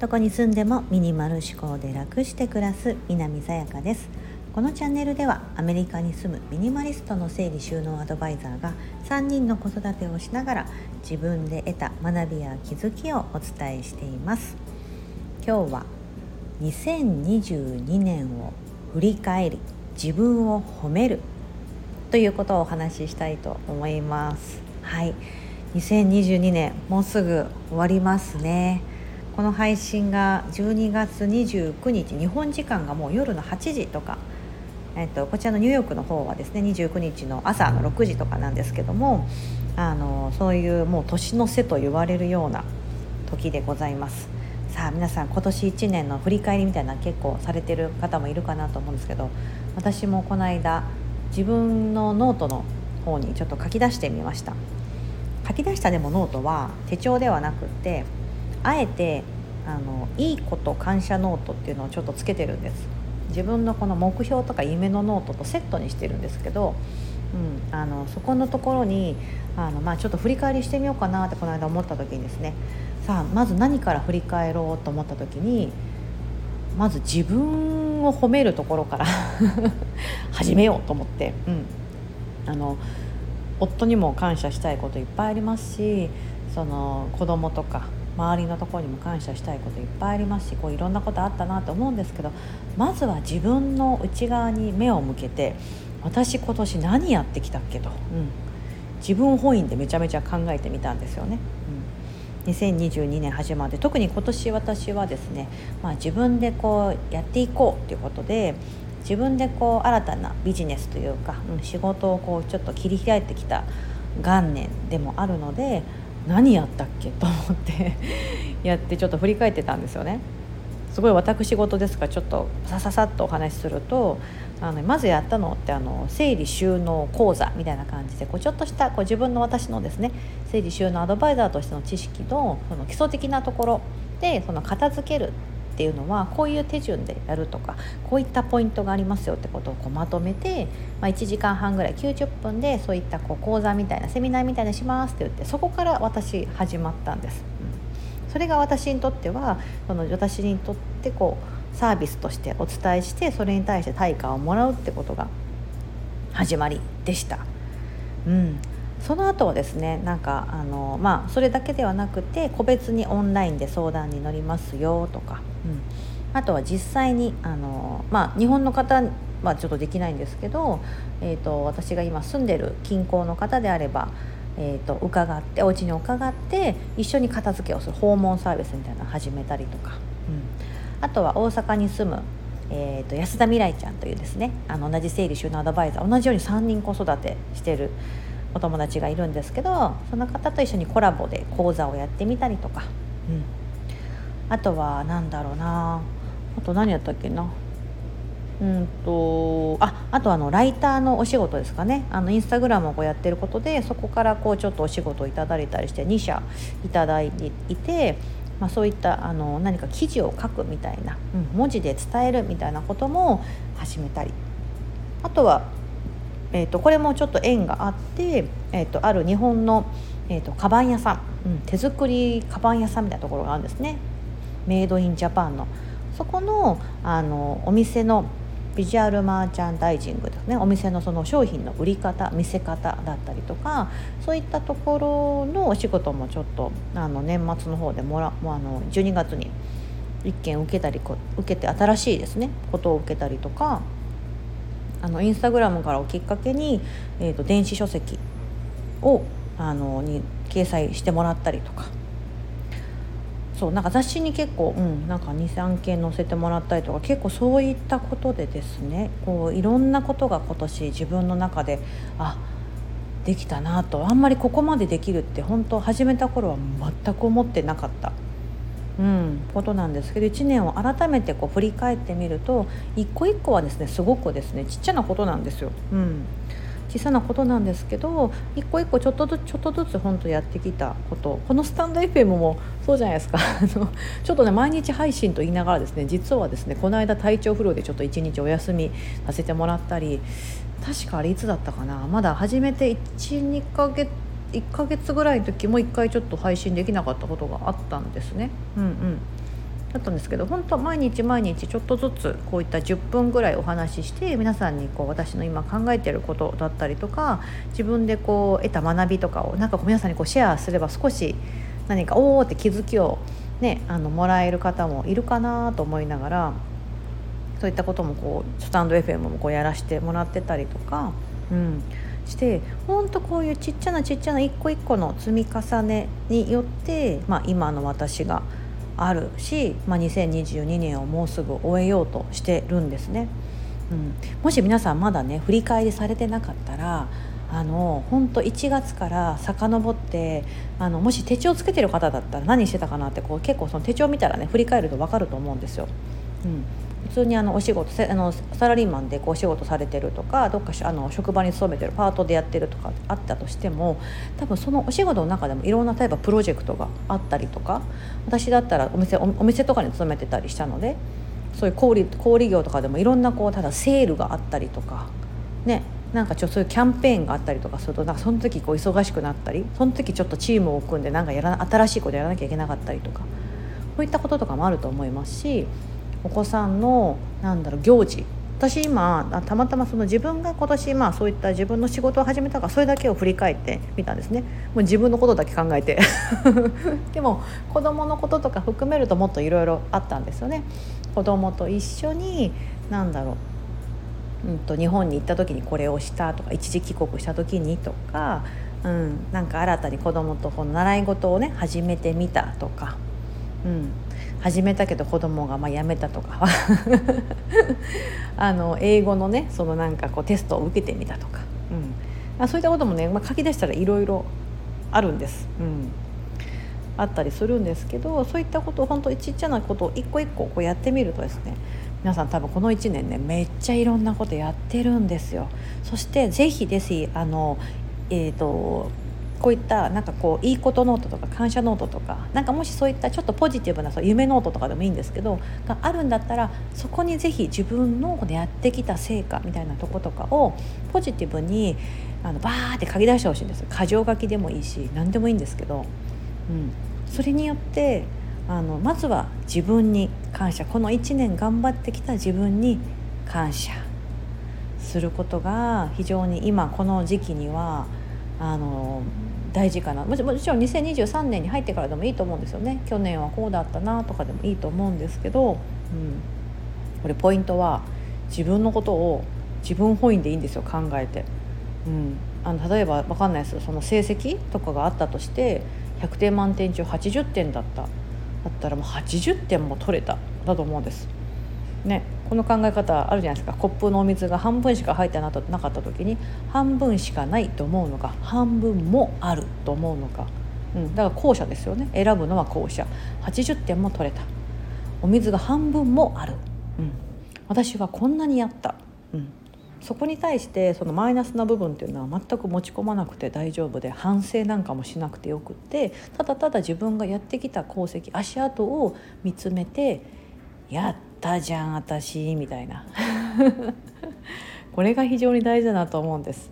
どこに住んでもミニマル思考で楽して暮らす南さやかです。このチャンネルではアメリカに住むミニマリストの整理収納アドバイザーが3人の子育てをしながら自分で得た学びや気づきをお伝えしています。今日は2022年を振り返り自分を褒めるということをお話ししたいと思います。はい。2022年もうすぐ終わりますね。この配信が12月29日日本時間がもう夜の8時とか、えっと、こちらのニューヨークの方はですね29日の朝の6時とかなんですけどもあのそういうもう年の瀬と言われるような時でございます。さあ皆さん今年1年の振り返りみたいな結構されてる方もいるかなと思うんですけど私もこの間自分のノートの方にちょっと書き出してみました。書き出したでもノートは手帳ではなくってあえてあのいいこと感謝ノートっていうのをちょっとつけてるんです。自分のこの目標とか夢のノートとセットにしてるんですけど、うん、あのそこのところにあの、まあ、ちょっと振り返りしてみようかなってこの間思った時にですね。さあまず何から振り返ろうと思った時にまず自分を褒めるところから 始めようと思って、うん、あの夫にも感謝したいこといっぱいありますしその子供とか周りのところにも感謝したいこといっぱいありますしこういろんなことあったなと思うんですけどまずは自分の内側に目を向けて私今年何やってきたっけと、うん、自分本位でめちゃめちゃ考えてみたんですよね。うん、2022年始まって特に今年私はですね、まあ、自分でこうやっていこうということで自分でこう新たなビジネスというか、うん、仕事をこうちょっと切り開いてきた元年でもあるので何やったっけと思って やってちょっと振り返ってたんですよね。すごい私事ですがちょっとさささっとお話しするとあのまずやったのってあの整理収納講座みたいな感じでこうちょっとしたこう自分の私のですね整理収納アドバイザーとしての知識のその基礎的なところでその片付けるっていうのはこういう手順でやるとかこういったポイントがありますよってことをこうまとめて、まあ、1時間半ぐらい90分でそういったこう講座みたいなセミナーみたいなしますって言ってそこから私始まったんです。うん、それが私にとってはその私にとってこうサービスとしてお伝えしてそれに対して対価をもらうってことが始まりでした。うん、その後はですねなんかあの、まあ、それだけではなくて個別にオンラインで相談に乗りますよとか、あとは実際にあの、まあ、日本の方はちょっとできないんですけど、えーと、私が今住んでる近郊の方であれば、えーと、伺ってお家に伺って一緒に片付けをする訪問サービスみたいなのを始めたりとか、うん、あとは大阪に住むえーと安田未来ちゃんというですねあの同じ整理収納アドバイザー同じように3人子育てしてるお友達がいるんですけどその方と一緒にコラボで講座をやってみたりとか、うん、あとは何だろうな。あと何やったっけな。うんとああとあのライターのお仕事ですかね。あのインスタグラムをやってることでそこからこうちょっとお仕事をいただいたりして2社いただいていて、まあ、そういったあの何か記事を書くみたいな、うん、文字で伝えるみたいなことも始めたり。あとはえーと、これもちょっと縁があって、えーと、ある日本の、えーと、カバン屋さん、うん、手作りカバン屋さんみたいなところがあるんですね。メイドインジャパンの。そこのあのお店のビジュアルマーチャンダイジングですね。お店のその商品の売り方見せ方だったりとかそういったところのお仕事もちょっとあの年末の方でもらもうあの12月に1件受けたり受けて新しいですね。ことを受けたりとかあのインスタグラムからをきっかけに、えーと、電子書籍をあのに掲載してもらったりとか。そうなんか雑誌に結構、うん、なんか23件載せてもらったりとか結構そういったことでですねこういろんなことが今年自分の中であできたなとあんまりここまでできるって本当始めた頃は全く思ってなかったうん、ことなんですけど1年を改めてこう振り返ってみると一個一個はですねすごくですねちっちゃなことなんですよ。うん小さなことなんですけど一個一個ちょっとずつちょっとずつ本当やってきたこと。このスタンド FM もそうじゃないですか。ちょっとね毎日配信と言いながらですね実はですねこの間体調不良でちょっと一日お休みさせてもらったり確かあれいつだったかな。まだ始めて12ヶ月1ヶ月ぐらいの時も1回ちょっと配信できなかったことがあったんですね。うんうん。だったんですけど本当毎日毎日ちょっとずつこういった10分ぐらいお話しして皆さんにこう私の今考えてることだったりとか自分でこう得た学びとかをなんか皆さんにこうシェアすれば少し何かおおって気づきを、ね、あのもらえる方もいるかなと思いながらそういったこともこうスタンド FM もこうやらせてもらってたりとか、うん、して本当こういうちっちゃなちっちゃな一個一個の積み重ねによって、まあ、今の私があるし、まあ、2022年をもうすぐ終えようとしてるんですね。うん、もし皆さんまだね振り返りされてなかったらあの本当1月から遡ってあのもし手帳つけてる方だったら何してたかなってこう結構その手帳見たらね振り返ると分かると思うんですよ。うん、普通にあのお仕事あのサラリーマンでこうお仕事されてるとかどっかあの職場に勤めてるパートでやってるとかあったとしても多分そのお仕事の中でもいろんな例えばプロジェクトがあったりとか私だったらお店お店とかに勤めてたりしたのでそういう小売小売業とかでもいろんなこうただセールがあったりとかねなんかちょそういうキャンペーンがあったりとかするとなんかその時こう忙しくなったりその時ちょっとチームを組んでなんかやら新しいことやらなきゃいけなかったりとかそういったこととかもあると思いますしお子さんのなんだろう行事。私今たまたまその自分が今年まあそういった自分の仕事を始めたからそれだけを振り返ってみたんですね。もう自分のことだけ考えて。でも子供のこととか含めるともっといろいろあったんですよね。子供と一緒に何だろう、うんと、日本に行った時にこれをしたとか一時帰国した時にとか、うん、なんか新たに子供とこの習い事をね始めてみたとか、うん、始めたけど子供がまあ辞めたとか あの英語のねそのなんかこうテストを受けてみたとか、うん、そういったこともね、まあ、書き出したらいろいろあるんです。うんあったりするんですけどそういったことを本当にちっちゃなことを一個一個こうやってみるとですね皆さん多分この1年ねめっちゃいろんなことやってるんですよ。そしてぜひぜひあのえーとこういったなんかこういいことノートとか感謝ノートとかなんかもしそういったちょっとポジティブなそう夢ノートとかでもいいんですけどがあるんだったらそこにぜひ自分のやってきた成果みたいなとことかをポジティブにあのバーって書き出してほしいんです箇条書きでもいいし何でもいいんですけど、うん、それによってあのまずは自分に感謝。この1年頑張ってきた自分に感謝。することが非常に今この時期にはあの大事かな。もちろん2023年に入ってからでもいいと思うんですよね。去年はこうだったなとかでもいいと思うんですけど、うん、これポイントは自分のことを自分本位でいいんですよ考えて。うん、あの例えば分かんないですその成績とかがあったとして100点満点中80点だった。だったらもう80点も取れた。だと思うんです。ね、この考え方あるじゃないですか。コップのお水が半分しか入ってなかった時に半分しかないと思うのか半分もあると思うのか、うん、だから後者ですよね。選ぶのは後者。80点も取れた。お水が半分もある、うん、私はこんなにやった、うん、そこに対してそのマイナスな部分っていうのは全く持ち込まなくて大丈夫で反省なんかもしなくてよくってただただ自分がやってきた功績足跡を見つめてやったたじゃん私みたいな これが非常に大事だなと思うんです。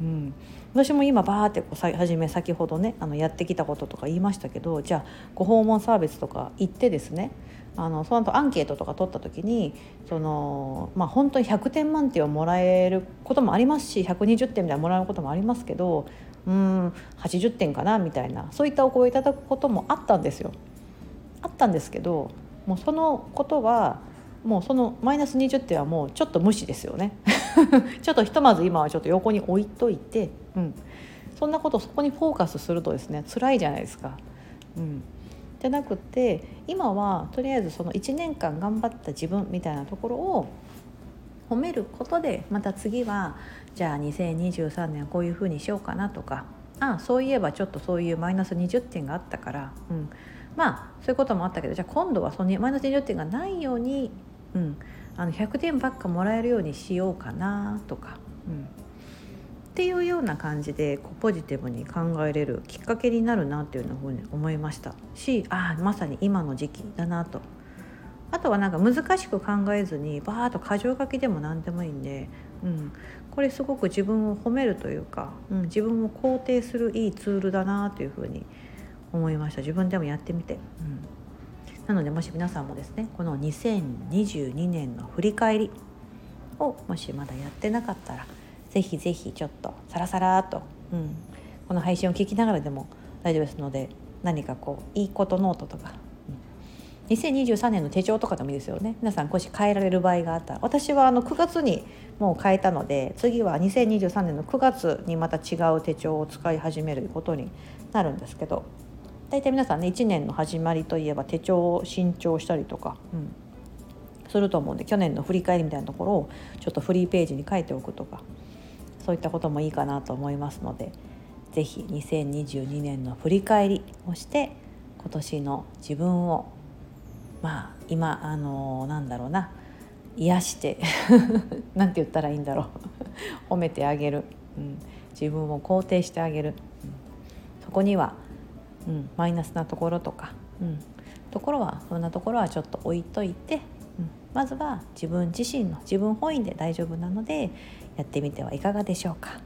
うん私も今バーってこう初め先ほどねあのやってきたこととか言いましたけどじゃあご訪問サービスとか行ってですねあのその後アンケートとか取った時にその、まあ、本当に100点満点をもらえることもありますし120点みたいなもらうこともありますけどうん80点かなみたいなそういったお声をいただくこともあったんですよ。あったんですけどもうそのことはもうそのマイナス20点はもうちょっと無視ですよね。ちょっとひとまず今はちょっと横に置いといて、うん、そんなことそこにフォーカスするとですね辛いじゃないですか。うん、じゃなくて今はとりあえずその1年間頑張った自分みたいなところを褒めることでまた次はじゃあ2023年はこういうふうにしようかなとかあそういえばちょっとそういうマイナス20点があったから、うん、まあそういうこともあったけどじゃあ今度はそのマイナス20点がないように、うん、あの100点ばっかもらえるようにしようかなとか、うん、っていうような感じでこうポジティブに考えれるきっかけになるなっていうふうに思いました。しああまさに今の時期だなと。あとはなんか難しく考えずにバーッと箇条書きでも何でもいいんで、うん、これすごく自分を褒めるというか、うん、自分を肯定するいいツールだなというふうに思いました思いました。自分でもやってみて、うん、なのでもし皆さんもですねこの2022年の振り返りをもしまだやってなかったらぜひぜひちょっとサラサラと、うん、この配信を聞きながらでも大丈夫ですので何かこういいことノートとか、うん、2023年の手帳とかでもいいですよね。皆さん少し変えられる場合があったら。私はあの9月にもう変えたので次は2023年の9月にまた違う手帳を使い始めることになるんですけど。大体皆さんね1年の始まりといえば手帳を新調したりとか、うん、すると思うんで去年の振り返りみたいなところをちょっとフリーページに書いておくとかそういったこともいいかなと思いますので是非2022年の振り返りをして今年の自分をまあ今あのなんだろうな癒して なんて言ったらいいんだろう 褒めてあげる、うん、自分を肯定してあげる、うん、そこにはうん、マイナスなところとか、うん、ところはそんなところはちょっと置いといて、うん、まずは自分自身の自分本位で大丈夫なのでやってみてはいかがでしょうか。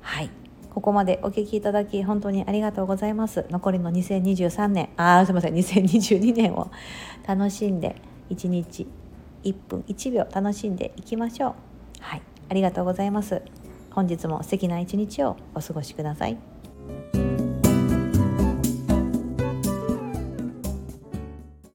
はいここまでお聞きいただき本当にありがとうございます。残りの2023年、あすみません、2022年を 楽しんで1日1分1秒楽しんでいきましょう。はい、ありがとうございます。本日も素敵な一日をお過ごしください。